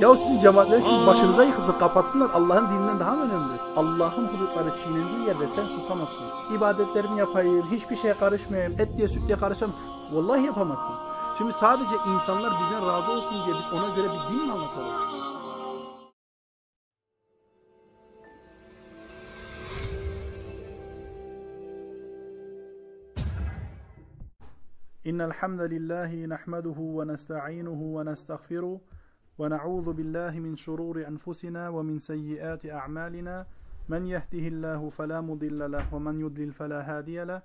Ya sizin cemaatler sizin başınıza yıkılsın kapatsınlar. Allah'ın dininden daha mı önemli? Allah'ın hudutları çiğnendiği yerde sen susamazsın. İbadetlerimi yapayım, hiçbir şeye karışmayayım, et diye süt diye karışamam. Vallahi yapamazsın. Şimdi sadece insanlar bizden razı olsun diye biz ona göre bir din mi anlatalım? إن الحمد لله نحمده ونستعينه ونستغفره ونعوذ بالله من شرور أنفسنا ومن سيئات أعمالنا من يهده الله فلا مضل له ومن يضلل فلا هادي له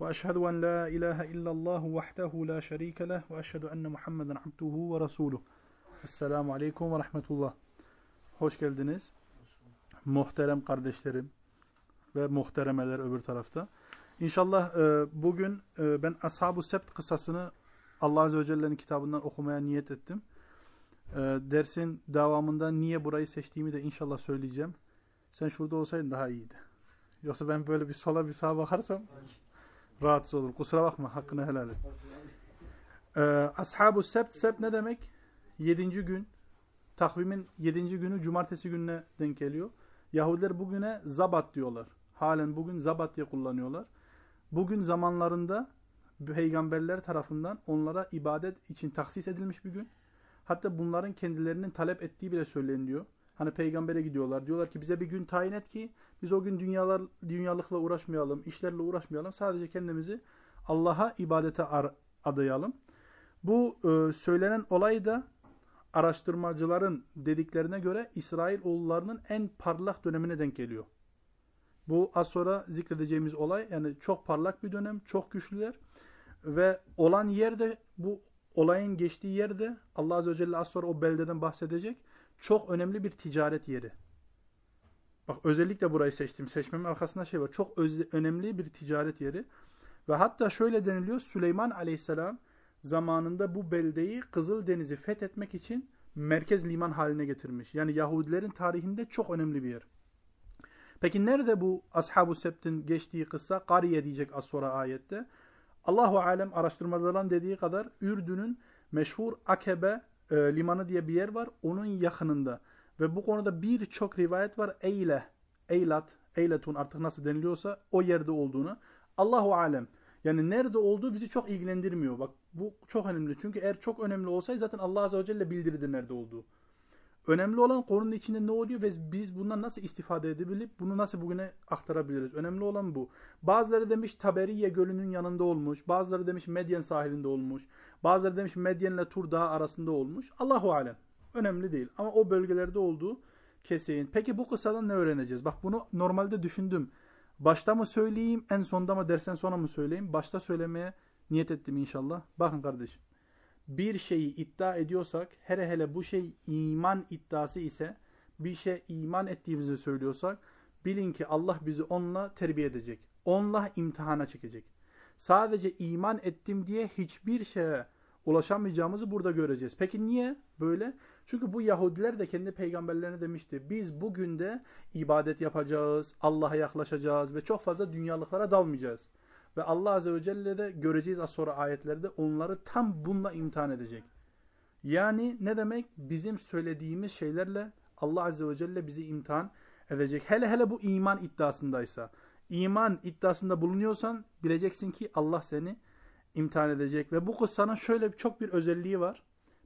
وأشهد أن لا إله إلا الله وحده لا شريك له وأشهد أن محمدا عبده ورسوله Esselamu Aleyküm ve Rahmetullah. Hoş geldiniz. Muhterem kardeşlerim ve muhteremeler öbür tarafta. İnşallah e, bugün e, ben Ashab-ı Sebt kısasını Allah Azze ve Celle'nin kitabından okumaya niyet ettim. E, dersin devamında niye burayı seçtiğimi de inşallah söyleyeceğim. Sen şurada olsaydın daha iyiydi. Yoksa ben böyle bir sola bir sağa bakarsam rahatsız olur. Kusura bakma hakkını helal et. E, Ashab-ı Sebt, Sebt ne demek? Yedinci gün. Takvimin yedinci günü cumartesi gününe denk geliyor. Yahudiler bugüne zabat diyorlar. Halen bugün zabat diye kullanıyorlar. Bugün zamanlarında peygamberler tarafından onlara ibadet için taksis edilmiş bir gün. Hatta bunların kendilerinin talep ettiği bile söyleniyor. Hani peygambere gidiyorlar. Diyorlar ki bize bir gün tayin et ki biz o gün dünyalar dünyalıkla uğraşmayalım, işlerle uğraşmayalım. Sadece kendimizi Allah'a ibadete adayalım. Bu e, söylenen olay da araştırmacıların dediklerine göre İsrail oğullarının en parlak dönemine denk geliyor. Bu az sonra zikredeceğimiz olay yani çok parlak bir dönem, çok güçlüler ve olan yerde bu olayın geçtiği yerde Allah Azze ve Celle az sonra o beldeden bahsedecek çok önemli bir ticaret yeri. Bak özellikle burayı seçtim. Seçmemin arkasında şey var. Çok önemli bir ticaret yeri. Ve hatta şöyle deniliyor. Süleyman Aleyhisselam zamanında bu beldeyi Kızıldeniz'i fethetmek için merkez liman haline getirmiş. Yani Yahudilerin tarihinde çok önemli bir yer. Peki nerede bu Ashab-ı Sebt'in geçtiği kıssa? Kariye diyecek az sonra ayette. Allahu alem araştırmaların dediği kadar Ürdün'ün meşhur Akebe e, limanı diye bir yer var. Onun yakınında. Ve bu konuda birçok rivayet var. Eyle, Eylat, Eyletun artık nasıl deniliyorsa o yerde olduğunu. Allahu alem. Yani nerede olduğu bizi çok ilgilendirmiyor. Bak bu çok önemli. Çünkü eğer çok önemli olsaydı zaten Allah Azze ve Celle bildirirdi nerede olduğu. Önemli olan konunun içinde ne oluyor ve biz bundan nasıl istifade edebilip bunu nasıl bugüne aktarabiliriz? Önemli olan bu. Bazıları demiş Taberiye Gölü'nün yanında olmuş. Bazıları demiş Medyen sahilinde olmuş. Bazıları demiş Medyen ile Tur Dağı arasında olmuş. Allahu alem. Önemli değil. Ama o bölgelerde olduğu kesin. Peki bu kıssadan ne öğreneceğiz? Bak bunu normalde düşündüm. Başta mı söyleyeyim, en sonda mı dersen sonra mı söyleyeyim? Başta söylemeye niyet ettim inşallah. Bakın kardeşim. Bir şeyi iddia ediyorsak, hele hele bu şey iman iddiası ise, bir şey iman ettiğimizi söylüyorsak, bilin ki Allah bizi onunla terbiye edecek. Onunla imtihana çekecek. Sadece iman ettim diye hiçbir şeye ulaşamayacağımızı burada göreceğiz. Peki niye böyle? Çünkü bu Yahudiler de kendi peygamberlerine demişti. Biz bugün de ibadet yapacağız, Allah'a yaklaşacağız ve çok fazla dünyalıklara dalmayacağız. Ve Allah Azze ve Celle de göreceğiz az sonra ayetlerde onları tam bununla imtihan edecek. Yani ne demek? Bizim söylediğimiz şeylerle Allah Azze ve Celle bizi imtihan edecek. Hele hele bu iman iddiasındaysa. İman iddiasında bulunuyorsan bileceksin ki Allah seni imtihan edecek. Ve bu kıssanın şöyle çok bir özelliği var.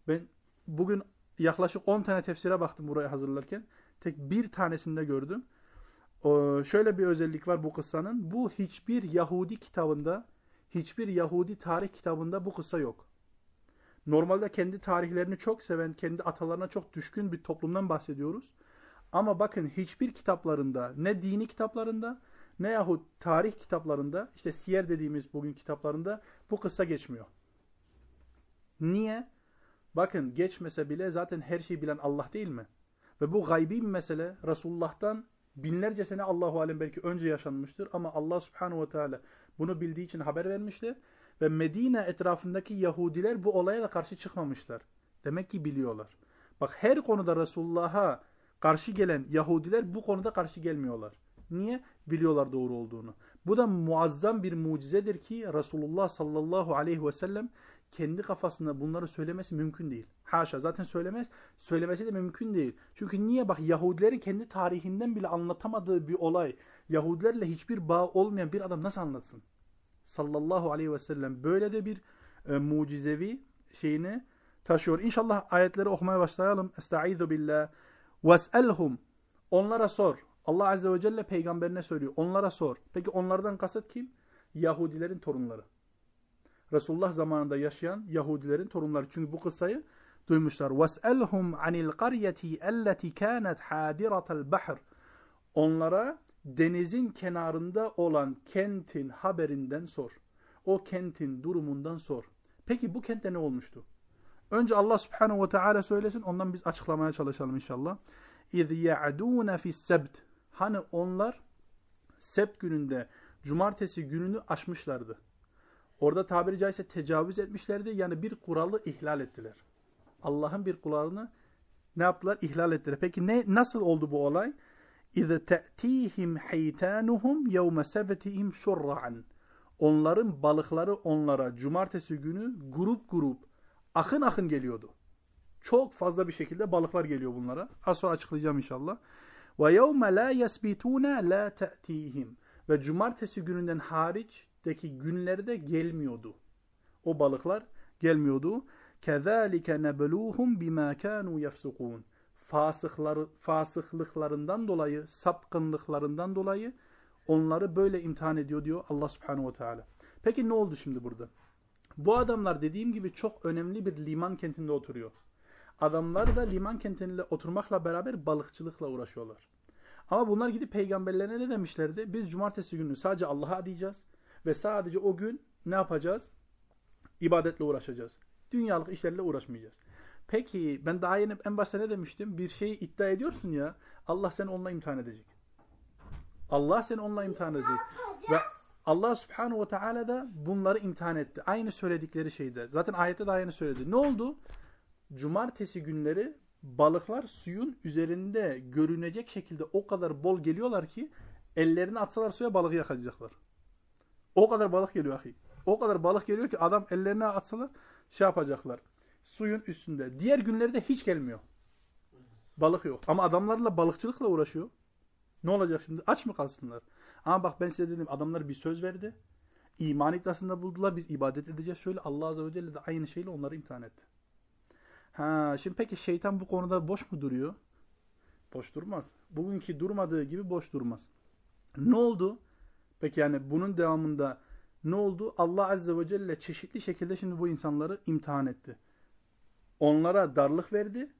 Ben bugün yaklaşık 10 tane tefsire baktım burayı hazırlarken. Tek bir tanesinde gördüm. Ee, şöyle bir özellik var bu kıssanın. Bu hiçbir Yahudi kitabında, hiçbir Yahudi tarih kitabında bu kıssa yok. Normalde kendi tarihlerini çok seven, kendi atalarına çok düşkün bir toplumdan bahsediyoruz. Ama bakın hiçbir kitaplarında, ne dini kitaplarında, ne yahut tarih kitaplarında, işte siyer dediğimiz bugün kitaplarında bu kıssa geçmiyor. Niye? Bakın geçmese bile zaten her şeyi bilen Allah değil mi? Ve bu gaybi bir mesele Resulullah'tan binlerce sene Allahu alem belki önce yaşanmıştır ama Allah subhanahu ve teala bunu bildiği için haber vermiştir ve Medine etrafındaki Yahudiler bu olaya da karşı çıkmamışlar. Demek ki biliyorlar. Bak her konuda Resulullah'a karşı gelen Yahudiler bu konuda karşı gelmiyorlar. Niye? Biliyorlar doğru olduğunu. Bu da muazzam bir mucizedir ki Resulullah sallallahu aleyhi ve sellem kendi kafasında bunları söylemesi mümkün değil. Haşa zaten söylemez. Söylemesi de mümkün değil. Çünkü niye bak Yahudilerin kendi tarihinden bile anlatamadığı bir olay. Yahudilerle hiçbir bağ olmayan bir adam nasıl anlatsın? Sallallahu aleyhi ve sellem böyle de bir e, mucizevi şeyini taşıyor. İnşallah ayetleri okumaya başlayalım. Estaizu billah. Ves'elhum. Onlara sor. Allah Azze ve Celle peygamberine söylüyor. Onlara sor. Peki onlardan kasıt kim? Yahudilerin torunları. Resulullah zamanında yaşayan Yahudilerin torunları. Çünkü bu kıssayı duymuşlar. وَاسْأَلْهُمْ عَنِ الْقَرْيَةِ اَلَّتِ كَانَتْ حَادِرَةَ الْبَحْرِ Onlara denizin kenarında olan kentin haberinden sor. O kentin durumundan sor. Peki bu kentte ne olmuştu? Önce Allah subhanehu ve teala söylesin ondan biz açıklamaya çalışalım inşallah. اِذْ يَعْدُونَ فِي السَّبْتِ Hani onlar sebt gününde cumartesi gününü aşmışlardı. Orada tabiri caizse tecavüz etmişlerdi. Yani bir kuralı ihlal ettiler. Allah'ın bir kuralını ne yaptılar? İhlal ettiler. Peki ne nasıl oldu bu olay? اِذَا تَأْتِيهِمْ حَيْتَانُهُمْ يَوْمَ سَبَتِهِمْ شُرَّعًا Onların balıkları onlara cumartesi günü grup grup akın akın geliyordu. Çok fazla bir şekilde balıklar geliyor bunlara. Az sonra açıklayacağım inşallah. وَيَوْمَ لَا يَسْبِتُونَ لَا تَأْتِيهِمْ Ve cumartesi gününden hariçteki günlerde gelmiyordu. O balıklar gelmiyordu. كَذَٰلِكَ نَبْلُوهُمْ بِمَا كَانُوا يَفْسُقُونَ Fasıkları, fasıklıklarından dolayı, sapkınlıklarından dolayı onları böyle imtihan ediyor diyor Allah subhanahu ve teala. Peki ne oldu şimdi burada? Bu adamlar dediğim gibi çok önemli bir liman kentinde oturuyor. Adamlar da liman kentinde oturmakla beraber balıkçılıkla uğraşıyorlar. Ama bunlar gidip peygamberlerine ne demişlerdi? Biz cumartesi günü sadece Allah'a adayacağız ve sadece o gün ne yapacağız? İbadetle uğraşacağız. Dünyalık işlerle uğraşmayacağız. Peki ben daha yeni en başta ne demiştim? Bir şeyi iddia ediyorsun ya Allah seni onunla imtihan edecek. Allah seni onunla imtihan edecek. Ve Allah subhanahu ve teala da bunları imtihan etti. Aynı söyledikleri şeyde. Zaten ayette de aynı söyledi. Ne oldu? Cumartesi günleri balıklar suyun üzerinde görünecek şekilde o kadar bol geliyorlar ki ellerini atsalar suya balığı yakalayacaklar. O kadar balık geliyor ahi. O kadar balık geliyor ki adam ellerine atsalar şey yapacaklar. Suyun üstünde. Diğer günlerde hiç gelmiyor. Balık yok. Ama adamlarla balıkçılıkla uğraşıyor. Ne olacak şimdi? Aç mı kalsınlar? Ama bak ben size dedim adamlar bir söz verdi. İman iddiasında buldular. Biz ibadet edeceğiz. Şöyle Allah Azze ve Celle de aynı şeyle onları imtihan etti. Ha, şimdi peki şeytan bu konuda boş mu duruyor? Boş durmaz. Bugünkü durmadığı gibi boş durmaz. Ne oldu? Peki yani bunun devamında ne oldu? Allah Azze ve Celle çeşitli şekilde şimdi bu insanları imtihan etti. Onlara darlık verdi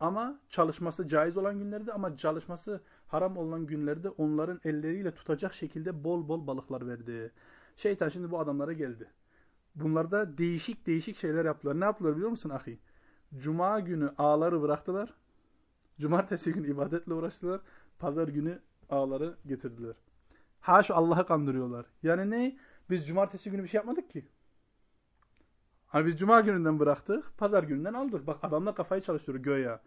ama çalışması caiz olan günlerde ama çalışması haram olan günlerde onların elleriyle tutacak şekilde bol bol balıklar verdi. Şeytan şimdi bu adamlara geldi. Bunlarda değişik değişik şeyler yaptılar. Ne yaptılar biliyor musun ahi? Cuma günü ağları bıraktılar. Cumartesi günü ibadetle uğraştılar. Pazar günü ağları getirdiler. Haş Allah'ı kandırıyorlar. Yani ne? Biz cumartesi günü bir şey yapmadık ki. Hani biz cuma gününden bıraktık, pazar gününden aldık. Bak adamla kafayı çalıştırıyor göya.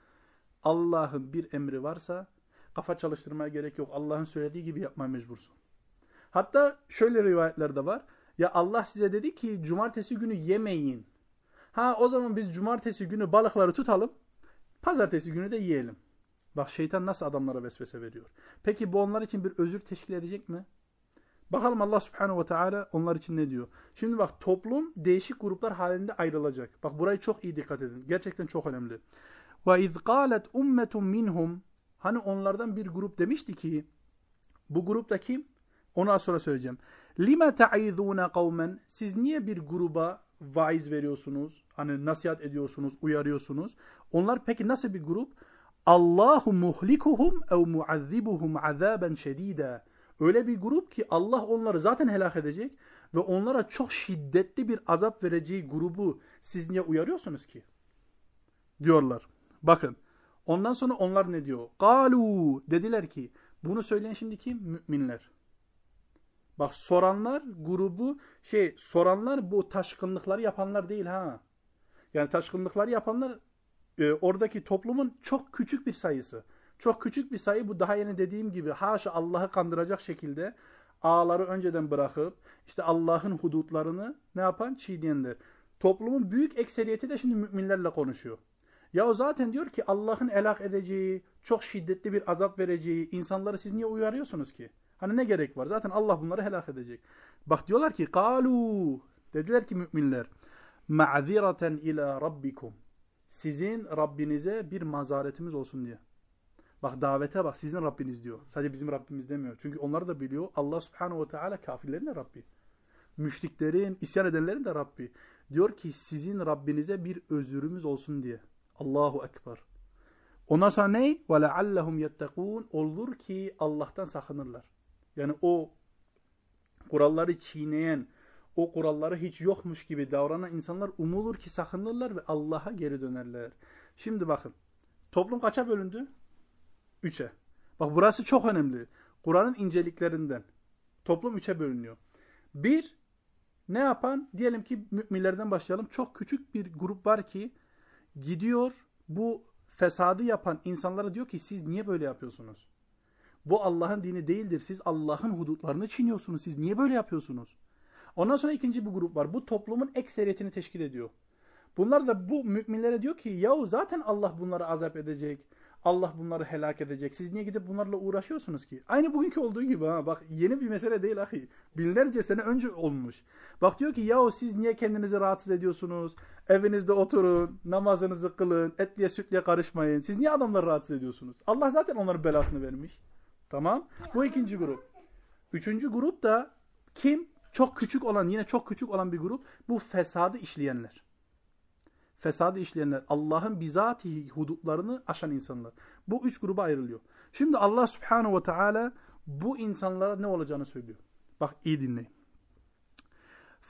Allah'ın bir emri varsa kafa çalıştırmaya gerek yok. Allah'ın söylediği gibi yapmaya mecbursun. Hatta şöyle rivayetler de var. Ya Allah size dedi ki cumartesi günü yemeyin. Ha o zaman biz cumartesi günü balıkları tutalım. Pazartesi günü de yiyelim. Bak şeytan nasıl adamlara vesvese veriyor. Peki bu onlar için bir özür teşkil edecek mi? Bakalım Allah subhanehu ve teala onlar için ne diyor? Şimdi bak toplum değişik gruplar halinde ayrılacak. Bak burayı çok iyi dikkat edin. Gerçekten çok önemli. Ve iz qalet ummetun minhum Hani onlardan bir grup demişti ki bu grupta kim? Onu az sonra söyleyeceğim. Lima ta'izuna kavmen Siz niye bir gruba vaiz veriyorsunuz? Hani nasihat ediyorsunuz, uyarıyorsunuz. Onlar peki nasıl bir grup? Allahu muhlikuhum ev muazzibuhum azaben şedida. Öyle bir grup ki Allah onları zaten helak edecek ve onlara çok şiddetli bir azap vereceği grubu siz niye uyarıyorsunuz ki? Diyorlar. Bakın. Ondan sonra onlar ne diyor? Galu dediler ki bunu söyleyen şimdi kim? Müminler. Bak soranlar grubu şey soranlar bu taşkınlıkları yapanlar değil ha. Yani taşkınlıkları yapanlar e, oradaki toplumun çok küçük bir sayısı. Çok küçük bir sayı bu daha yeni dediğim gibi haşa Allah'ı kandıracak şekilde ağları önceden bırakıp işte Allah'ın hudutlarını ne yapan? Çiğneyenler. Toplumun büyük ekseriyeti de şimdi müminlerle konuşuyor. Ya o zaten diyor ki Allah'ın elak edeceği, çok şiddetli bir azap vereceği insanları siz niye uyarıyorsunuz ki? Hani ne gerek var? Zaten Allah bunları helak edecek. Bak diyorlar ki kalu dediler ki müminler ma'zireten ila rabbikum sizin Rabbinize bir mazaretimiz olsun diye. Bak davete bak sizin Rabbiniz diyor. Sadece bizim Rabbimiz demiyor. Çünkü onlar da biliyor Allah subhanahu ve teala kafirlerin de Rabbi. Müşriklerin, isyan edenlerin de Rabbi. Diyor ki sizin Rabbinize bir özürümüz olsun diye. Allahu Ekber. Ondan sonra ne? وَلَعَلَّهُمْ يَتَّقُونَ Olur ki Allah'tan sakınırlar. Yani o kuralları çiğneyen, o kuralları hiç yokmuş gibi davranan insanlar umulur ki sakınırlar ve Allah'a geri dönerler. Şimdi bakın. Toplum kaça bölündü? Üçe. Bak burası çok önemli. Kur'an'ın inceliklerinden. Toplum üçe bölünüyor. Bir, ne yapan? Diyelim ki müminlerden başlayalım. Çok küçük bir grup var ki gidiyor bu fesadı yapan insanlara diyor ki siz niye böyle yapıyorsunuz? Bu Allah'ın dini değildir. Siz Allah'ın hudutlarını çiğniyorsunuz. Siz niye böyle yapıyorsunuz? Ondan sonra ikinci bir grup var. Bu toplumun ekseriyetini teşkil ediyor. Bunlar da bu müminlere diyor ki yahu zaten Allah bunları azap edecek. Allah bunları helak edecek. Siz niye gidip bunlarla uğraşıyorsunuz ki? Aynı bugünkü olduğu gibi ha. Bak yeni bir mesele değil ahi. Binlerce sene önce olmuş. Bak diyor ki yahu siz niye kendinizi rahatsız ediyorsunuz? Evinizde oturun, namazınızı kılın, etliye sütliye karışmayın. Siz niye adamları rahatsız ediyorsunuz? Allah zaten onların belasını vermiş. Tamam. Bu ikinci grup. Üçüncü grup da kim? Çok küçük olan, yine çok küçük olan bir grup. Bu fesadı işleyenler fesadı işleyenler, Allah'ın bizatihi hudutlarını aşan insanlar. Bu üç gruba ayrılıyor. Şimdi Allah subhanahu ve teala bu insanlara ne olacağını söylüyor. Bak iyi dinleyin.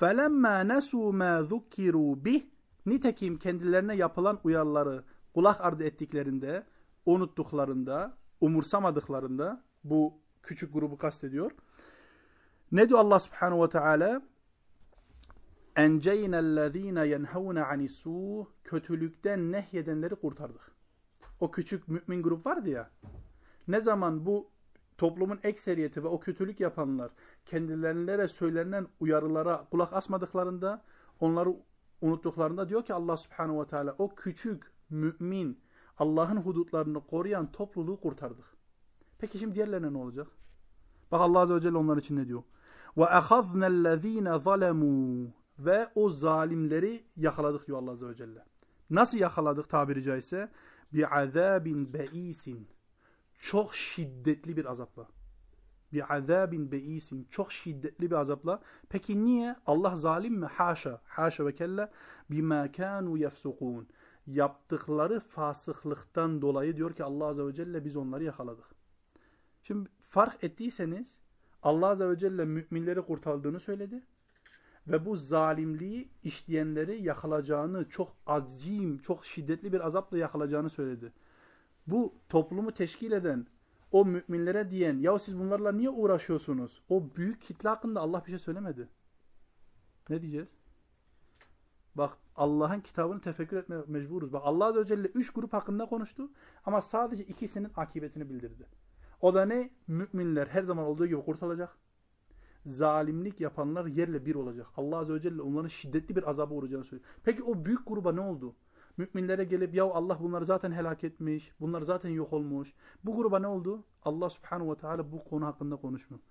فَلَمَّا نَسُوا مَا ذُكِّرُوا بِهِ Nitekim kendilerine yapılan uyarıları kulak ardı ettiklerinde, unuttuklarında, umursamadıklarında bu küçük grubu kastediyor. Ne diyor Allah subhanahu ve teala? Enceynellezine yenhavne anisu kötülükten nehyedenleri kurtardık. O küçük mümin grup vardı ya. Ne zaman bu toplumun ekseriyeti ve o kötülük yapanlar kendilerine söylenen uyarılara kulak asmadıklarında onları unuttuklarında diyor ki Allah subhanahu ve teala o küçük mümin Allah'ın hudutlarını koruyan topluluğu kurtardık. Peki şimdi diğerlerine ne olacak? Bak Allah azze ve celle onlar için ne diyor? Ve ehazne'llezine zalemû ve o zalimleri yakaladık diyor Allah Azze ve Celle. Nasıl yakaladık tabiri caizse? Azabin beisin. Çok şiddetli bir azapla. Azabin beisin. Çok şiddetli bir azapla. Peki niye? Allah zalim mi? Haşa. Haşa ve kelle. Bima kanu yefsukun. Yaptıkları fasıklıktan dolayı diyor ki Allah Azze ve Celle biz onları yakaladık. Şimdi fark ettiyseniz Allah Azze ve Celle müminleri kurtardığını söyledi ve bu zalimliği işleyenleri yakalayacağını, çok azim, çok şiddetli bir azapla yakalayacağını söyledi. Bu toplumu teşkil eden, o müminlere diyen, ya siz bunlarla niye uğraşıyorsunuz? O büyük kitle hakkında Allah bir şey söylemedi. Ne diyeceğiz? Bak Allah'ın kitabını tefekkür etmeye mecburuz. Bak Allah Azze ve Celle üç grup hakkında konuştu ama sadece ikisinin akıbetini bildirdi. O da ne? Müminler her zaman olduğu gibi kurtulacak zalimlik yapanlar yerle bir olacak. Allah Azze ve Celle onların şiddetli bir azaba uğrayacağını söylüyor. Peki o büyük gruba ne oldu? Müminlere gelip ya Allah bunları zaten helak etmiş, bunlar zaten yok olmuş. Bu gruba ne oldu? Allah Subhanahu ve Teala bu konu hakkında konuşmuyor.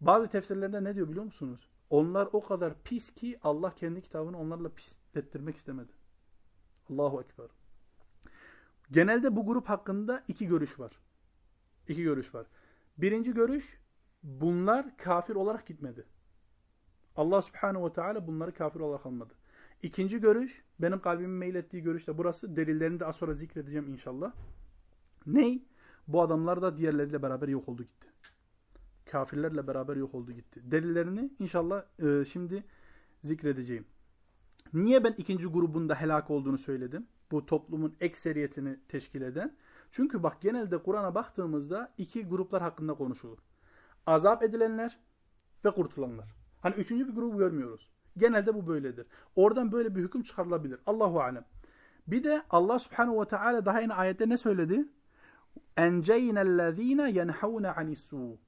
Bazı tefsirlerde ne diyor biliyor musunuz? Onlar o kadar pis ki Allah kendi kitabını onlarla pislettirmek istemedi. Allahu Ekber. Genelde bu grup hakkında iki görüş var. İki görüş var. Birinci görüş bunlar kafir olarak gitmedi. Allah subhanehu ve teala bunları kafir olarak almadı. İkinci görüş, benim kalbimin meylettiği görüş de burası. Delillerini de az sonra zikredeceğim inşallah. Ney? Bu adamlar da diğerleriyle beraber yok oldu gitti. Kafirlerle beraber yok oldu gitti. Delillerini inşallah e, şimdi zikredeceğim. Niye ben ikinci grubun da helak olduğunu söyledim? Bu toplumun ekseriyetini teşkil eden. Çünkü bak genelde Kur'an'a baktığımızda iki gruplar hakkında konuşulur azap edilenler ve kurtulanlar. Hani üçüncü bir grubu görmüyoruz. Genelde bu böyledir. Oradan böyle bir hüküm çıkarılabilir. Allahu alem. Bir de Allah subhanahu ve teala daha yine ayette ne söyledi? Enceynellezine yenhavne anissu.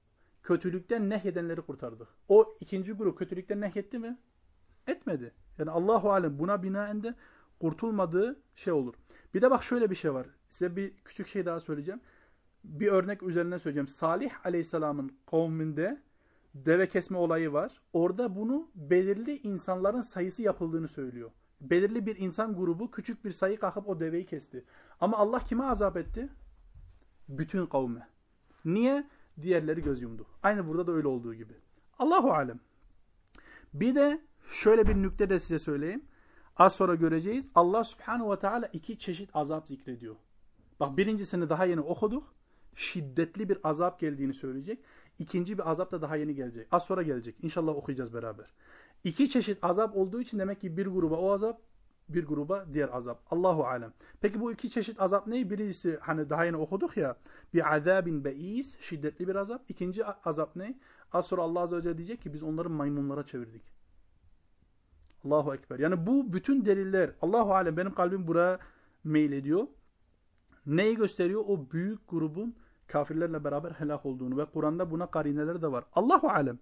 Kötülükten nehyedenleri kurtardık. O ikinci grup kötülükten nehyetti mi? Etmedi. Yani Allahu alem buna binaen de kurtulmadığı şey olur. Bir de bak şöyle bir şey var. Size bir küçük şey daha söyleyeceğim. Bir örnek üzerinden söyleyeceğim. Salih Aleyhisselam'ın kavminde deve kesme olayı var. Orada bunu belirli insanların sayısı yapıldığını söylüyor. Belirli bir insan grubu küçük bir sayı kalkıp o deveyi kesti. Ama Allah kime azap etti? Bütün kavme. Niye? Diğerleri göz yumdu. Aynı burada da öyle olduğu gibi. Allahu alem. Bir de şöyle bir nükte de size söyleyeyim. Az sonra göreceğiz. Allah subhanahu ve teala iki çeşit azap zikrediyor. Bak birincisini daha yeni okuduk. Şiddetli bir azap geldiğini söyleyecek. İkinci bir azap da daha yeni gelecek. Az sonra gelecek. İnşallah okuyacağız beraber. İki çeşit azap olduğu için demek ki bir gruba o azap, bir gruba diğer azap. Allahu alem. Peki bu iki çeşit azap ne? Birisi hani daha yeni okuduk ya. Bir azabin beis, şiddetli bir azap. İkinci azap ne? Az sonra Allah azze ve celle diyecek ki biz onları maymunlara çevirdik. Allahu ekber. Yani bu bütün deliller Allahu alem benim kalbim buraya mail ediyor. Neyi gösteriyor? O büyük grubun kafirlerle beraber helak olduğunu ve Kur'an'da buna karineler de var. Allahu alem.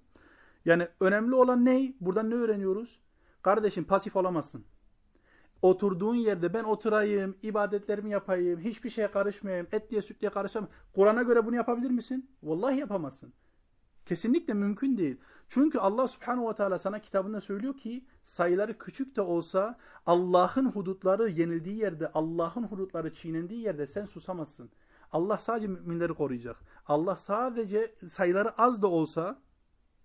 Yani önemli olan ne? Buradan ne öğreniyoruz? Kardeşim pasif olamazsın. Oturduğun yerde ben oturayım, ibadetlerimi yapayım, hiçbir şeye karışmayayım, et diye süt diye karışamam. Kur'an'a göre bunu yapabilir misin? Vallahi yapamazsın. Kesinlikle mümkün değil. Çünkü Allah subhanahu ve teala sana kitabında söylüyor ki sayıları küçük de olsa Allah'ın hudutları yenildiği yerde, Allah'ın hudutları çiğnendiği yerde sen susamazsın. Allah sadece müminleri koruyacak. Allah sadece sayıları az da olsa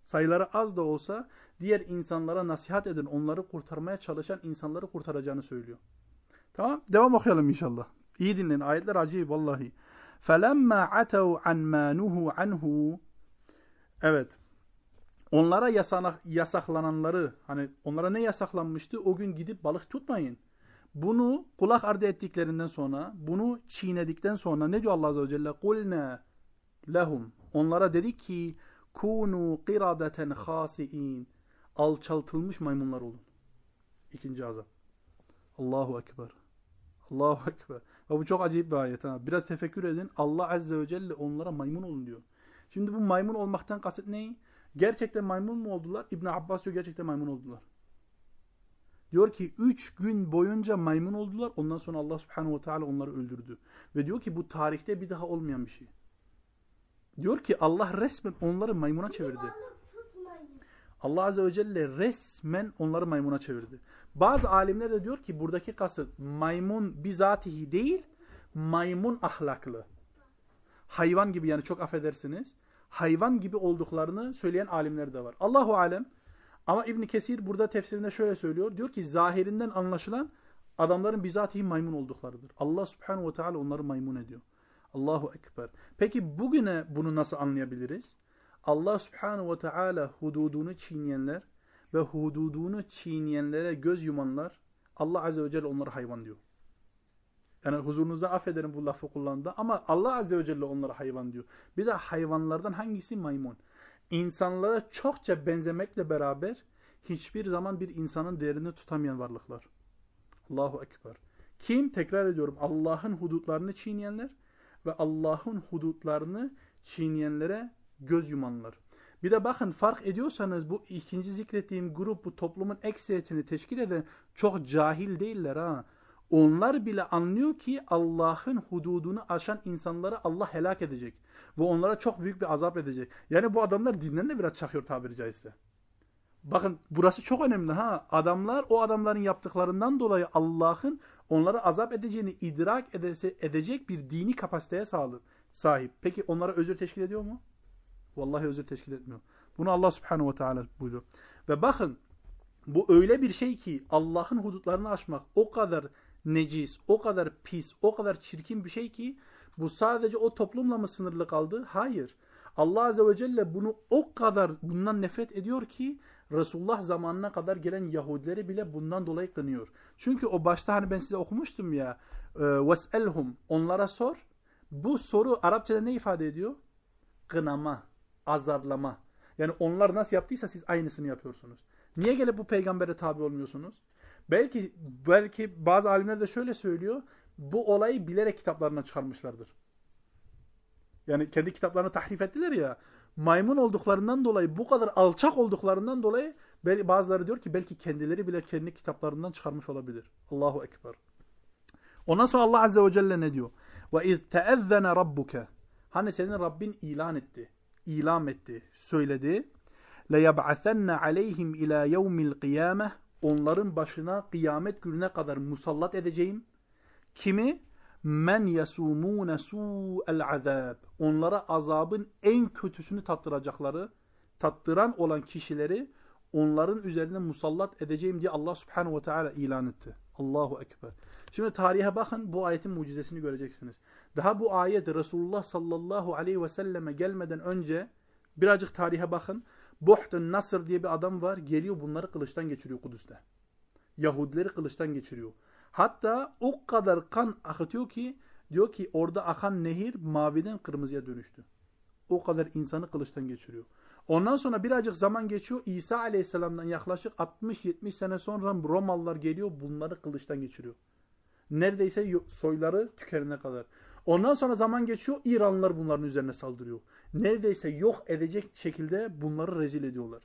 sayıları az da olsa diğer insanlara nasihat eden, onları kurtarmaya çalışan insanları kurtaracağını söylüyor. Tamam? Devam okuyalım inşallah. İyi dinleyin. Ayetler acayip vallahi. فَلَمَّا عَتَوْا عَنْ مَا نُهُوا عَنْهُ Evet. Onlara yasak, yasaklananları, hani onlara ne yasaklanmıştı? O gün gidip balık tutmayın. Bunu kulak ardı ettiklerinden sonra, bunu çiğnedikten sonra ne diyor Allah Azze ve Celle? Kulne lehum. Onlara dedi ki, kunu qiradeten hasiin. Alçaltılmış maymunlar olun. İkinci azap. Allahu Ekber. Allahu Ekber. Ve bu çok acayip bir ayet. Ha. Biraz tefekkür edin. Allah Azze ve Celle onlara maymun olun diyor. Şimdi bu maymun olmaktan kasıt ne? Gerçekten maymun mu oldular? İbn Abbas diyor gerçekten maymun oldular. Diyor ki üç gün boyunca maymun oldular. Ondan sonra Allah subhanahu ve teala onları öldürdü. Ve diyor ki bu tarihte bir daha olmayan bir şey. Diyor ki Allah resmen onları maymuna çevirdi. Allah Azze ve Celle resmen onları maymuna çevirdi. Bazı alimler de diyor ki buradaki kasıt maymun bizatihi değil, maymun ahlaklı. Hayvan gibi yani çok affedersiniz. Hayvan gibi olduklarını söyleyen alimler de var. Allahu alem. Ama İbn Kesir burada tefsirinde şöyle söylüyor. Diyor ki zahirinden anlaşılan adamların bizatihi maymun olduklarıdır. Allah subhanahu ve teala onları maymun ediyor. Allahu Ekber. Peki bugüne bunu nasıl anlayabiliriz? Allah Subhanahu ve Teala hududunu çiğneyenler ve hududunu çiğneyenlere göz yumanlar Allah Azze ve Celle onlara hayvan diyor. Yani huzurunuzda affederim bu lafı kullandı ama Allah Azze ve Celle onlara hayvan diyor. Bir de hayvanlardan hangisi maymun? İnsanlara çokça benzemekle beraber hiçbir zaman bir insanın değerini tutamayan varlıklar. Allahu Ekber. Kim? Tekrar ediyorum. Allah'ın hudutlarını çiğneyenler ve Allah'ın hudutlarını çiğneyenlere göz yumanlar. Bir de bakın fark ediyorsanız bu ikinci zikrettiğim grup bu toplumun ekseriyetini teşkil eden çok cahil değiller ha. Onlar bile anlıyor ki Allah'ın hududunu aşan insanları Allah helak edecek. Ve onlara çok büyük bir azap edecek. Yani bu adamlar dinden de biraz çakıyor tabiri caizse. Bakın burası çok önemli ha. Adamlar o adamların yaptıklarından dolayı Allah'ın onlara azap edeceğini idrak edese, edecek bir dini kapasiteye sahip. Peki onlara özür teşkil ediyor mu? Vallahi özür teşkil etmiyor. Bunu Allah subhanahu ve teala buyuruyor. Ve bakın bu öyle bir şey ki Allah'ın hudutlarını aşmak o kadar necis, o kadar pis, o kadar çirkin bir şey ki bu sadece o toplumla mı sınırlı kaldı? Hayır. Allah Azze ve Celle bunu o kadar bundan nefret ediyor ki Resulullah zamanına kadar gelen Yahudileri bile bundan dolayı kınıyor. Çünkü o başta hani ben size okumuştum ya e, veselhum onlara sor. Bu soru Arapçada ne ifade ediyor? Kınama, azarlama. Yani onlar nasıl yaptıysa siz aynısını yapıyorsunuz. Niye gelip bu peygambere tabi olmuyorsunuz? Belki belki bazı alimler de şöyle söylüyor. Bu olayı bilerek kitaplarına çıkarmışlardır. Yani kendi kitaplarını tahrif ettiler ya maymun olduklarından dolayı bu kadar alçak olduklarından dolayı bazıları diyor ki belki kendileri bile kendi kitaplarından çıkarmış olabilir. Allahu Ekber. Ondan sonra Allah Azze ve Celle ne diyor? Ve iz teezzene rabbuke. Hani senin Rabbin ilan etti, ilam etti, söyledi. لَيَبْعَثَنَّ عَلَيْهِمْ اِلَى يَوْمِ الْقِيَامَةِ Onların başına kıyamet gününe kadar musallat edeceğim. Kimi? Men yasumune su'el azab. Onlara azabın en kötüsünü tattıracakları, tattıran olan kişileri onların üzerine musallat edeceğim diye Allah Subhanahu ve Teala ilan etti. Allahu ekber. Şimdi tarihe bakın bu ayetin mucizesini göreceksiniz. Daha bu ayet Resulullah sallallahu aleyhi ve selleme gelmeden önce birazcık tarihe bakın. Buhtun Nasr diye bir adam var. Geliyor bunları kılıçtan geçiriyor Kudüs'te. Yahudileri kılıçtan geçiriyor. Hatta o kadar kan akıtıyor ki diyor ki orada akan nehir maviden kırmızıya dönüştü. O kadar insanı kılıçtan geçiriyor. Ondan sonra birazcık zaman geçiyor. İsa aleyhisselamdan yaklaşık 60-70 sene sonra Romalılar geliyor bunları kılıçtan geçiriyor. Neredeyse soyları tükerine kadar. Ondan sonra zaman geçiyor İranlılar bunların üzerine saldırıyor. Neredeyse yok edecek şekilde bunları rezil ediyorlar.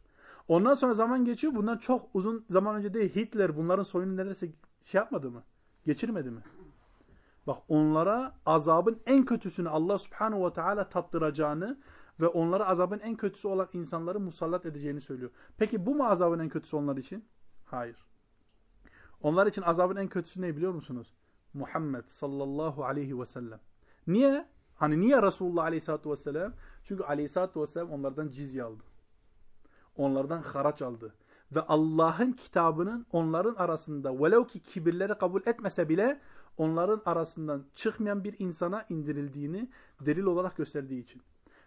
Ondan sonra zaman geçiyor. Bundan çok uzun zaman önce değil Hitler bunların soyunu neredeyse şey yapmadı mı? Geçirmedi mi? Bak onlara azabın en kötüsünü Allah subhanahu ve teala tattıracağını ve onlara azabın en kötüsü olan insanları musallat edeceğini söylüyor. Peki bu mu azabın en kötüsü onlar için? Hayır. Onlar için azabın en kötüsü ne biliyor musunuz? Muhammed sallallahu aleyhi ve sellem. Niye? Hani niye Resulullah aleyhissalatu vesselam? Çünkü aleyhissalatu vesselam onlardan cizye aldı. Onlardan haraç aldı. Ve Allah'ın kitabının onların arasında velev ki kibirleri kabul etmese bile onların arasından çıkmayan bir insana indirildiğini delil olarak gösterdiği için.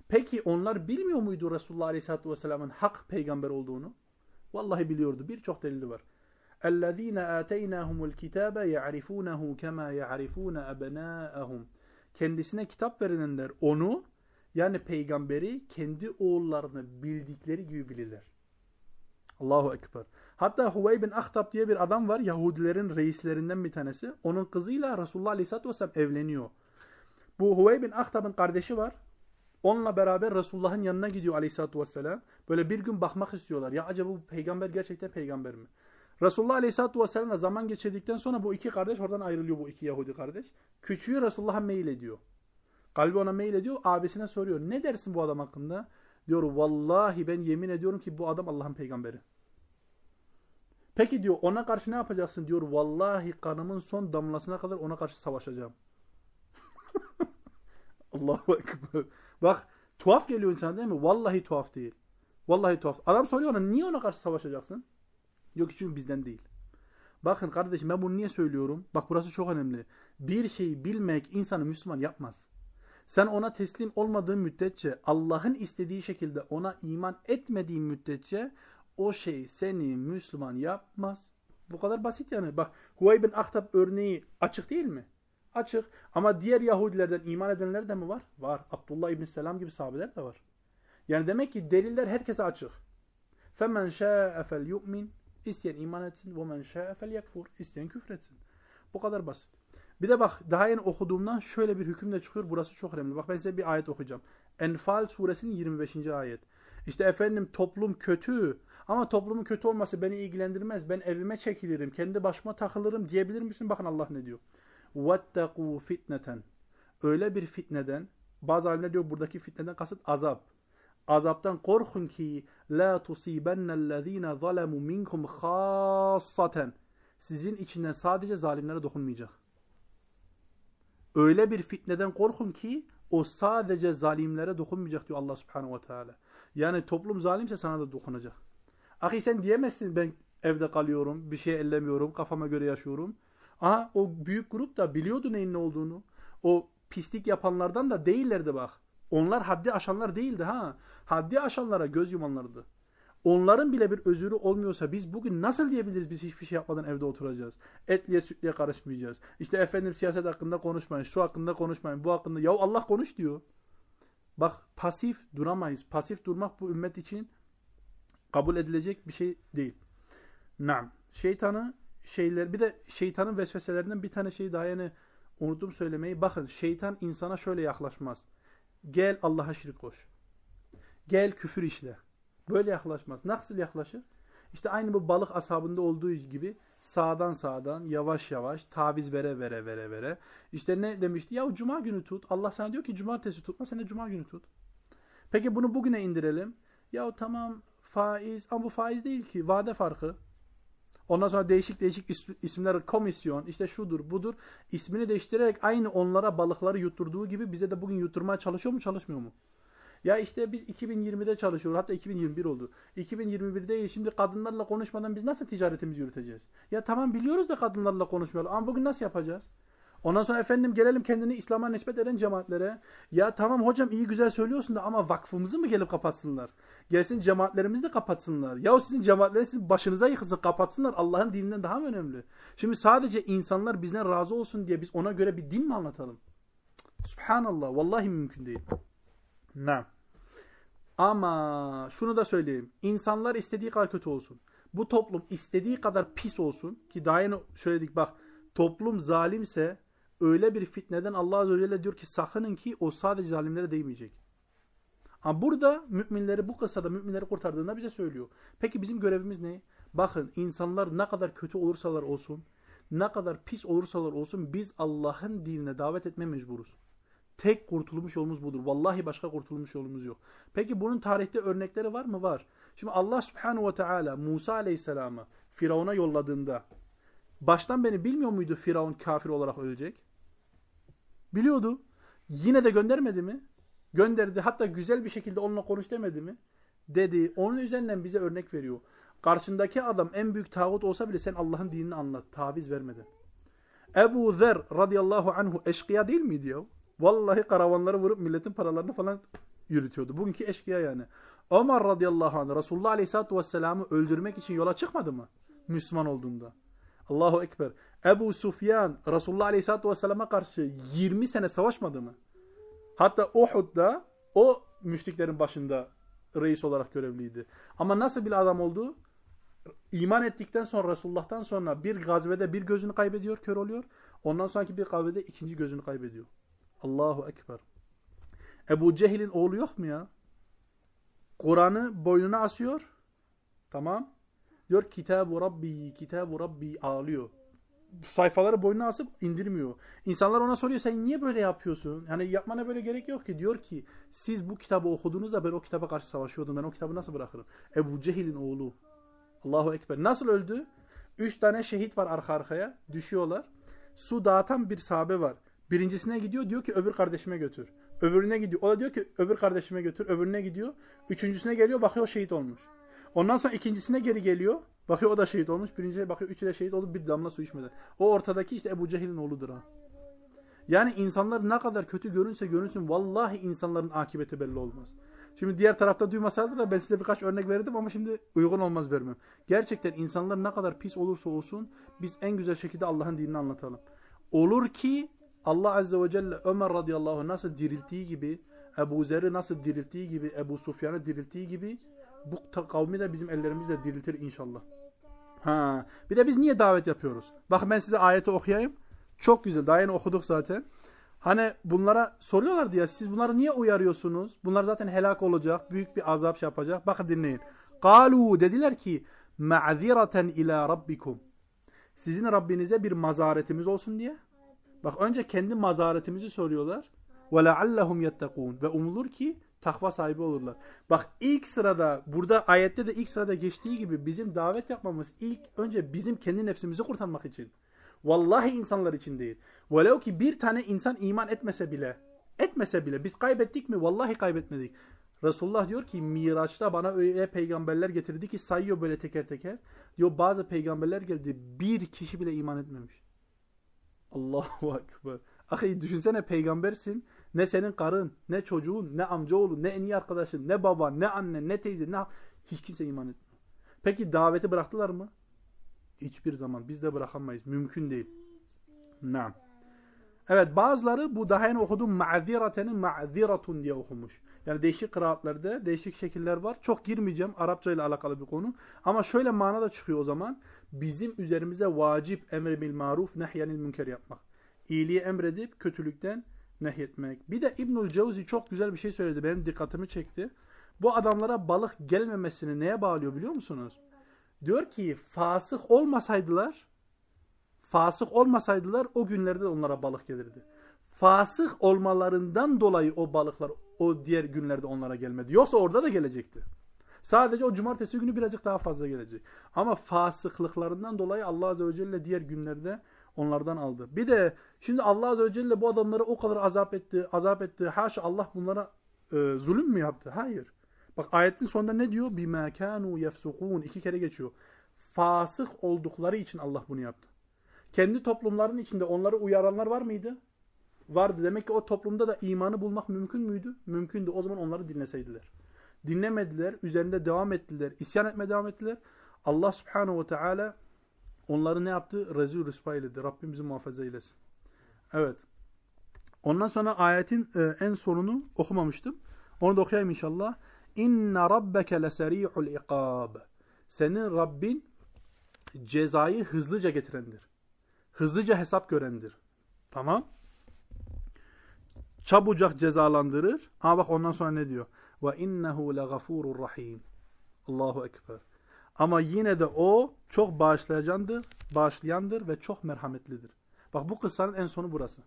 Peki onlar bilmiyor muydu Resulullah Aleyhisselatü Vesselam'ın hak peygamber olduğunu? Vallahi biliyordu. Birçok delili var. اَلَّذ۪ينَ آتَيْنَاهُمُ الْكِتَابَ يَعْرِفُونَهُ كَمَا يَعْرِفُونَ أَبْنَاءَهُمْ Kendisine kitap verilenler onu yani peygamberi kendi oğullarını bildikleri gibi bilirler. Allahu Ekber. Hatta Huvey bin Ahtab diye bir adam var. Yahudilerin reislerinden bir tanesi. Onun kızıyla Resulullah Aleyhisselatü Vesselam evleniyor. Bu Huvey bin Ahtab'ın kardeşi var. Onunla beraber Resulullah'ın yanına gidiyor Aleyhisselatü Vesselam. Böyle bir gün bakmak istiyorlar. Ya acaba bu peygamber gerçekten peygamber mi? Resulullah Aleyhisselatü Vesselam'la zaman geçirdikten sonra bu iki kardeş oradan ayrılıyor bu iki Yahudi kardeş. Küçüğü Resulullah'a mail ediyor. Kalbi ona mail ediyor. Abisine soruyor. Ne dersin bu adam hakkında? Diyor vallahi ben yemin ediyorum ki bu adam Allah'ın peygamberi. Peki diyor ona karşı ne yapacaksın? Diyor vallahi kanımın son damlasına kadar ona karşı savaşacağım. Allahu Ekber. Bak tuhaf geliyor insana değil mi? Vallahi tuhaf değil. Vallahi tuhaf. Adam soruyor ona niye ona karşı savaşacaksın? Yok çünkü bizden değil. Bakın kardeşim ben bunu niye söylüyorum? Bak burası çok önemli. Bir şeyi bilmek insanı Müslüman yapmaz. Sen ona teslim olmadığın müddetçe, Allah'ın istediği şekilde ona iman etmediğin müddetçe o şey seni Müslüman yapmaz. Bu kadar basit yani. Bak Huvey bin Ahtab örneği açık değil mi? Açık. Ama diğer Yahudilerden iman edenler de mi var? Var. Abdullah İbni Selam gibi sahabeler de var. Yani demek ki deliller herkese açık. فَمَنْ شَاءَ فَلْيُؤْمِنْ İsteyen iman etsin. وَمَنْ شَاءَ فَلْيَكْفُرْ İsteyen küfretsin. Bu kadar basit. Bir de bak daha yeni okuduğumdan şöyle bir hüküm de çıkıyor. Burası çok önemli. Bak ben size bir ayet okuyacağım. Enfal suresinin 25. ayet. İşte efendim toplum kötü ama toplumun kötü olması beni ilgilendirmez. Ben evime çekilirim, kendi başıma takılırım diyebilir misin? Bakın Allah ne diyor. وَاتَّقُوا fitneten. Öyle bir fitneden, bazı alimler diyor buradaki fitneden kasıt azap. Azaptan korkun ki la tusibennellezine zalemu minkum khassaten. Sizin içinden sadece zalimlere dokunmayacak. Öyle bir fitneden korkun ki o sadece zalimlere dokunmayacak diyor Allah subhanahu ve teala. Yani toplum zalimse sana da dokunacak. Ahi sen diyemezsin ben evde kalıyorum, bir şey ellemiyorum, kafama göre yaşıyorum. Aha o büyük grup da biliyordu neyin ne olduğunu. O pislik yapanlardan da değillerdi bak. Onlar haddi aşanlar değildi ha. Haddi aşanlara göz yumanlardı. Onların bile bir özürü olmuyorsa biz bugün nasıl diyebiliriz biz hiçbir şey yapmadan evde oturacağız? Etliye sütliye karışmayacağız. İşte efendim siyaset hakkında konuşmayın, şu hakkında konuşmayın, bu hakkında. Ya Allah konuş diyor. Bak pasif duramayız. Pasif durmak bu ümmet için kabul edilecek bir şey değil. Nam. Şeytanı şeyler bir de şeytanın vesveselerinden bir tane şey daha yeni unuttum söylemeyi. Bakın şeytan insana şöyle yaklaşmaz. Gel Allah'a şirk koş. Gel küfür işle. Böyle yaklaşmaz. Nasıl yaklaşır? İşte aynı bu balık asabında olduğu gibi Sağdan sağdan yavaş yavaş taviz vere vere vere vere. İşte ne demişti? Ya cuma günü tut. Allah sana diyor ki cumartesi tutma sen de cuma günü tut. Peki bunu bugüne indirelim. Ya tamam faiz ama bu faiz değil ki vade farkı. Ondan sonra değişik değişik isimler komisyon işte şudur budur ismini değiştirerek aynı onlara balıkları yutturduğu gibi bize de bugün yutturmaya çalışıyor mu çalışmıyor mu? Ya işte biz 2020'de çalışıyoruz. Hatta 2021 oldu. 2021'de şimdi kadınlarla konuşmadan biz nasıl ticaretimizi yürüteceğiz? Ya tamam biliyoruz da kadınlarla konuşmayalım ama bugün nasıl yapacağız? Ondan sonra efendim gelelim kendini İslam'a nispet eden cemaatlere. Ya tamam hocam iyi güzel söylüyorsun da ama vakfımızı mı gelip kapatsınlar? Gelsin cemaatlerimizi de kapatsınlar. Ya sizin cemaatleriniz sizin başınıza yıkılsın kapatsınlar. Allah'ın dininden daha mı önemli? Şimdi sadece insanlar bizden razı olsun diye biz ona göre bir din mi anlatalım? Subhanallah. Vallahi mümkün değil. Ne? Ama şunu da söyleyeyim. İnsanlar istediği kadar kötü olsun. Bu toplum istediği kadar pis olsun. Ki daha yeni söyledik bak. Toplum zalimse öyle bir fitneden Allah Azze ve Celle diyor ki sakının ki o sadece zalimlere değmeyecek. Ama burada müminleri bu kısada müminleri kurtardığında bize söylüyor. Peki bizim görevimiz ne? Bakın insanlar ne kadar kötü olursalar olsun, ne kadar pis olursalar olsun biz Allah'ın dinine davet etmeye mecburuz. Tek kurtulmuş yolumuz budur. Vallahi başka kurtulmuş yolumuz yok. Peki bunun tarihte örnekleri var mı? Var. Şimdi Allah subhanahu ve teala Musa aleyhisselamı Firavun'a yolladığında baştan beni bilmiyor muydu Firavun kafir olarak ölecek? Biliyordu. Yine de göndermedi mi? Gönderdi. Hatta güzel bir şekilde onunla konuş demedi mi? Dedi. Onun üzerinden bize örnek veriyor. Karşındaki adam en büyük tağut olsa bile sen Allah'ın dinini anlat. Taviz vermeden. Ebu Zer radıyallahu anhu eşkıya değil miydi ya? Vallahi karavanları vurup milletin paralarını falan yürütüyordu. Bugünkü eşkıya yani. Ömer radıyallahu anh Resulullah aleyhissalatü vesselam'ı öldürmek için yola çıkmadı mı? Müslüman olduğunda. Allahu Ekber. Ebu Sufyan Resulullah aleyhissalatü vesselam'a karşı 20 sene savaşmadı mı? Hatta Uhud'da o müşriklerin başında reis olarak görevliydi. Ama nasıl bir adam oldu? İman ettikten sonra Resulullah'tan sonra bir gazvede bir gözünü kaybediyor, kör oluyor. Ondan sonraki bir gazvede ikinci gözünü kaybediyor. Allahu Ekber. Ebu Cehil'in oğlu yok mu ya? Kur'an'ı boynuna asıyor. Tamam. Diyor Kitabu Rabbi, Kitabu Rabbi ağlıyor. Sayfaları boynuna asıp indirmiyor. İnsanlar ona soruyor sen niye böyle yapıyorsun? Yani yapmana böyle gerek yok ki. Diyor ki siz bu kitabı okudunuz ben o kitaba karşı savaşıyordum. Ben o kitabı nasıl bırakırım? Ebu Cehil'in oğlu. Allahu Ekber. Nasıl öldü? Üç tane şehit var arka arkaya. Düşüyorlar. Su dağıtan bir sahabe var. Birincisine gidiyor diyor ki öbür kardeşime götür. Öbürüne gidiyor. O da diyor ki öbür kardeşime götür. Öbürüne gidiyor. Üçüncüsüne geliyor bakıyor şehit olmuş. Ondan sonra ikincisine geri geliyor. Bakıyor o da şehit olmuş. Birinciye bakıyor üçü de şehit oldu bir damla su içmeden. O ortadaki işte Ebu Cehil'in oğludur ha. Yani insanlar ne kadar kötü görünse görünsün vallahi insanların akıbeti belli olmaz. Şimdi diğer tarafta duymasaydı da ben size birkaç örnek verirdim ama şimdi uygun olmaz vermem. Gerçekten insanlar ne kadar pis olursa olsun biz en güzel şekilde Allah'ın dinini anlatalım. Olur ki Allah Azze ve Celle Ömer radıyallahu anh nasıl dirilttiği gibi, Ebu Zer'i nasıl dirilttiği gibi, Ebu Sufyan'ı dirilttiği gibi bu kavmi de bizim ellerimizle diriltir inşallah. Ha. Bir de biz niye davet yapıyoruz? Bak ben size ayeti okuyayım. Çok güzel. Daha yeni okuduk zaten. Hani bunlara soruyorlardı ya siz bunları niye uyarıyorsunuz? Bunlar zaten helak olacak. Büyük bir azap şey yapacak. Bakın dinleyin. Kalu dediler ki ma'zireten ila rabbikum. Sizin Rabbinize bir mazaretimiz olsun diye. Bak önce kendi mazaretimizi soruyorlar. Ve leallehum yettekûn. Ve umulur ki takva sahibi olurlar. Bak ilk sırada burada ayette de ilk sırada geçtiği gibi bizim davet yapmamız ilk önce bizim kendi nefsimizi kurtarmak için. Vallahi insanlar için değil. Velev ki bir tane insan iman etmese bile etmese bile biz kaybettik mi? Vallahi kaybetmedik. Resulullah diyor ki Miraç'ta bana öyle peygamberler getirdi ki sayıyor böyle teker teker. Diyor bazı peygamberler geldi bir kişi bile iman etmemiş. Allahu Ekber. Ahi düşünsene peygambersin. Ne senin karın, ne çocuğun, ne amcaoğlu, ne en iyi arkadaşın, ne baban, ne annen, ne teyze, ne hiç kimse iman etmiyor. Peki daveti bıraktılar mı? Hiçbir zaman. Biz de bırakamayız. Mümkün değil. Naam. Evet bazıları bu daha yeni okuduğum ma'ziratenin ma'ziratun diye okumuş. Yani değişik kıraatlerde değişik şekiller var. Çok girmeyeceğim Arapça ile alakalı bir konu. Ama şöyle mana da çıkıyor o zaman. Bizim üzerimize vacip emri bil maruf nehyenil münker yapmak. İyiliği emredip kötülükten nehyetmek. Bir de İbnül Cevzi çok güzel bir şey söyledi. Benim dikkatimi çekti. Bu adamlara balık gelmemesini neye bağlıyor biliyor musunuz? Diyor ki fasık olmasaydılar fasık olmasaydılar o günlerde de onlara balık gelirdi. Fasık olmalarından dolayı o balıklar o diğer günlerde onlara gelmedi. Yoksa orada da gelecekti. Sadece o cumartesi günü birazcık daha fazla gelecek. Ama fasıklıklarından dolayı Allah Azze ve Celle diğer günlerde onlardan aldı. Bir de şimdi Allah Azze ve Celle bu adamları o kadar azap etti, azap etti. Haşa Allah bunlara e, zulüm mü yaptı? Hayır. Bak ayetin sonunda ne diyor? بِمَا كَانُوا يَفْسُقُونَ iki kere geçiyor. Fasık oldukları için Allah bunu yaptı. Kendi toplumlarının içinde onları uyaranlar var mıydı? Vardı. Demek ki o toplumda da imanı bulmak mümkün müydü? Mümkündü. O zaman onları dinleseydiler. Dinlemediler. Üzerinde devam ettiler. İsyan etmeye devam ettiler. Allah subhanahu ve teala onları ne yaptı? Rezil rüspa eyledi. Rabbim bizi muhafaza eylesin. Evet. Ondan sonra ayetin e, en sonunu okumamıştım. Onu da okuyayım inşallah. İnne rabbeke leseri'ul ikab. Senin Rabbin cezayı hızlıca getirendir. Hızlıca hesap görendir. Tamam. Çabucak cezalandırır. Ama bak ondan sonra ne diyor? Ve innehu legafurur rahim. Allahu ekber. Ama yine de o çok bağışlayandır, bağışlayandır ve çok merhametlidir. Bak bu kıssanın en sonu burası.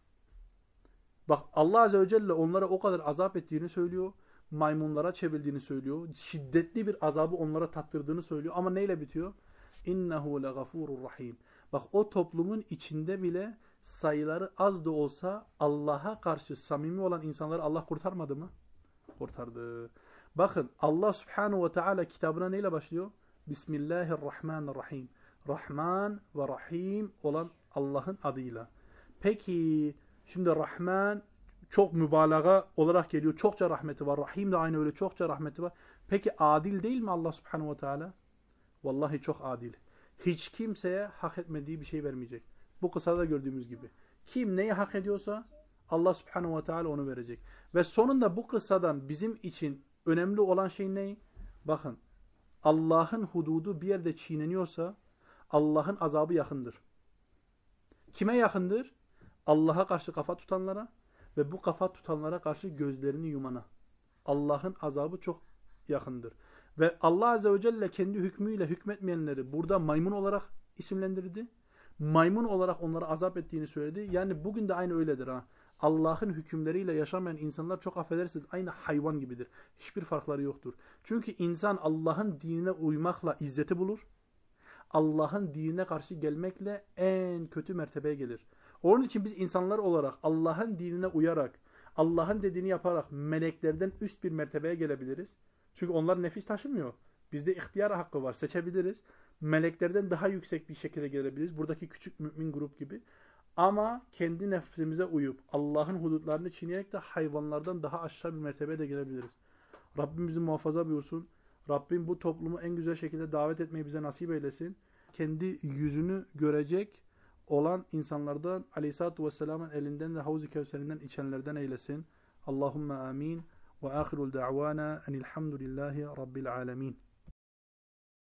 Bak Allah Azze ve Celle onlara o kadar azap ettiğini söylüyor. Maymunlara çevirdiğini söylüyor. Şiddetli bir azabı onlara tattırdığını söylüyor. Ama neyle bitiyor? İnnehu legafurur rahim. Bak o toplumun içinde bile sayıları az da olsa Allah'a karşı samimi olan insanları Allah kurtarmadı mı? Kurtardı. Bakın Allah subhanahu ve teala kitabına neyle başlıyor? Bismillahirrahmanirrahim. Rahman ve Rahim olan Allah'ın adıyla. Peki şimdi Rahman çok mübalağa olarak geliyor. Çokça rahmeti var. Rahim de aynı öyle çokça rahmeti var. Peki adil değil mi Allah subhanahu ve teala? Vallahi çok adil. Hiç kimseye hak etmediği bir şey vermeyecek. Bu kısada gördüğümüz gibi. Kim neyi hak ediyorsa Allah subhanahu ve teala onu verecek. Ve sonunda bu kıssadan bizim için önemli olan şey ne? Bakın Allah'ın hududu bir yerde çiğneniyorsa Allah'ın azabı yakındır. Kime yakındır? Allah'a karşı kafa tutanlara ve bu kafa tutanlara karşı gözlerini yumana. Allah'ın azabı çok yakındır. Ve Allah Azze ve Celle kendi hükmüyle hükmetmeyenleri burada maymun olarak isimlendirdi. Maymun olarak onlara azap ettiğini söyledi. Yani bugün de aynı öyledir ha. Allah'ın hükümleriyle yaşamayan insanlar çok affedersiniz aynı hayvan gibidir. Hiçbir farkları yoktur. Çünkü insan Allah'ın dinine uymakla izzeti bulur. Allah'ın dinine karşı gelmekle en kötü mertebeye gelir. Onun için biz insanlar olarak Allah'ın dinine uyarak, Allah'ın dediğini yaparak meleklerden üst bir mertebeye gelebiliriz. Çünkü onlar nefis taşımıyor. Bizde ihtiyar hakkı var. Seçebiliriz. Meleklerden daha yüksek bir şekilde gelebiliriz. Buradaki küçük mümin grup gibi. Ama kendi nefsimize uyup Allah'ın hudutlarını çiğneyerek de hayvanlardan daha aşağı bir mertebeye de gelebiliriz. Rabbim bizi muhafaza buyursun. Rabbim bu toplumu en güzel şekilde davet etmeyi bize nasip eylesin. Kendi yüzünü görecek olan insanlardan Aleyhisselatü Vesselam'ın elinden de Havuz-i Kevser'inden içenlerden eylesin. Allahümme amin. Ve ahirul da'vana enilhamdülillahi rabbil alemin.